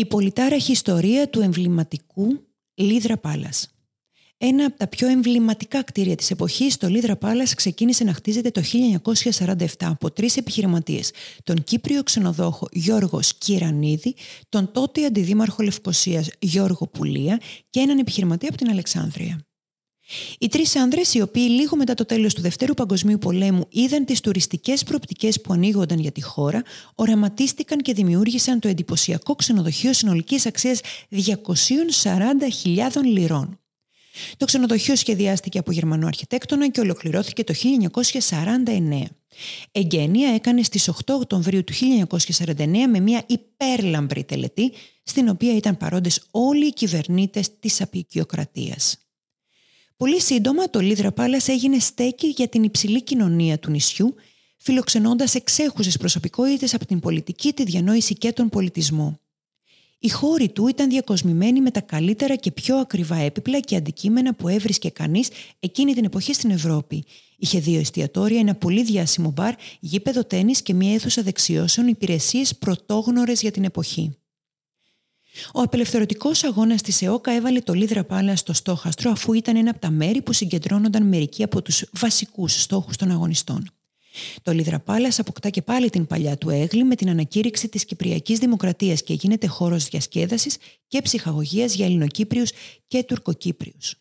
Η πολυτάραχη ιστορία του εμβληματικού Λίδρα Πάλας. Ένα από τα πιο εμβληματικά κτίρια της εποχής, το Λίδρα Πάλας ξεκίνησε να χτίζεται το 1947 από τρεις επιχειρηματίες, τον Κύπριο ξενοδόχο Γιώργος Σκυρανίδη, τον τότε αντιδήμαρχο Λευκοσίας Γιώργο Πουλία και έναν επιχειρηματή από την Αλεξάνδρεια. Οι τρεις άνδρες, οι οποίοι λίγο μετά το τέλος του Δευτέρου Παγκοσμίου Πολέμου είδαν τις τουριστικές προοπτικές που ανοίγονταν για τη χώρα, οραματίστηκαν και δημιούργησαν το εντυπωσιακό ξενοδοχείο συνολικής αξίας 240.000 λιρών. Το ξενοδοχείο σχεδιάστηκε από Γερμανό αρχιτέκτονα και ολοκληρώθηκε το 1949. Εγκαίνια έκανε στις 8 Οκτωβρίου του 1949 με μια υπέρλαμπρη τελετή, στην οποία ήταν παρόντες όλοι οι κυβερνήτες της απεικιοκρατίας. Πολύ σύντομα το Λίδρα Πάλας έγινε στέκη για την υψηλή κοινωνία του νησιού, φιλοξενώντας εξέχουσες προσωπικότητες από την πολιτική, τη διανόηση και τον πολιτισμό. Οι χώροι του ήταν διακοσμημένοι με τα καλύτερα και πιο ακριβά έπιπλα και αντικείμενα που έβρισκε κανείς εκείνη την εποχή στην Ευρώπη. Είχε δύο εστιατόρια, ένα πολύ διάσημο μπαρ, γήπεδο τέννη και μια αίθουσα δεξιώσεων, υπηρεσίες πρωτόγνωρες για την εποχή. Ο απελευθερωτικός αγώνας της ΕΟΚΑ έβαλε το Λίδρα Πάλα στο στόχαστρο, αφού ήταν ένα από τα μέρη που συγκεντρώνονταν μερικοί από τους βασικούς στόχους των αγωνιστών. Το Λίδρα Πάλα αποκτά και πάλι την παλιά του έγλη με την ανακήρυξη της Κυπριακής Δημοκρατίας και γίνεται χώρος διασκέδασης και ψυχαγωγίας για Ελληνοκύπριους και Τουρκοκύπριους.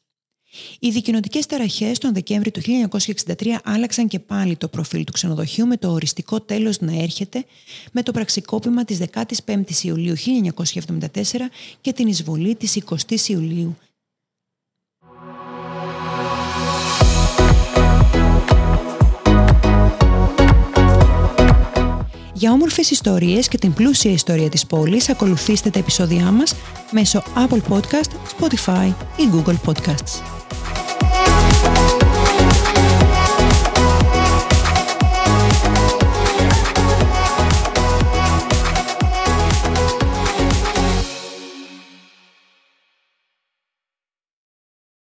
Οι δικοινοτικές ταραχές τον Δεκέμβρη του 1963 άλλαξαν και πάλι το προφίλ του ξενοδοχείου με το οριστικό τέλος να έρχεται με το πραξικόπημα της 15η Ιουλίου 1974 και την εισβολή της 20η Ιουλίου Για όμορφες ιστορίες και την πλούσια ιστορία της πόλης ακολουθήστε τα επεισόδια μας μέσω Apple Podcast, Spotify ή Google Podcasts.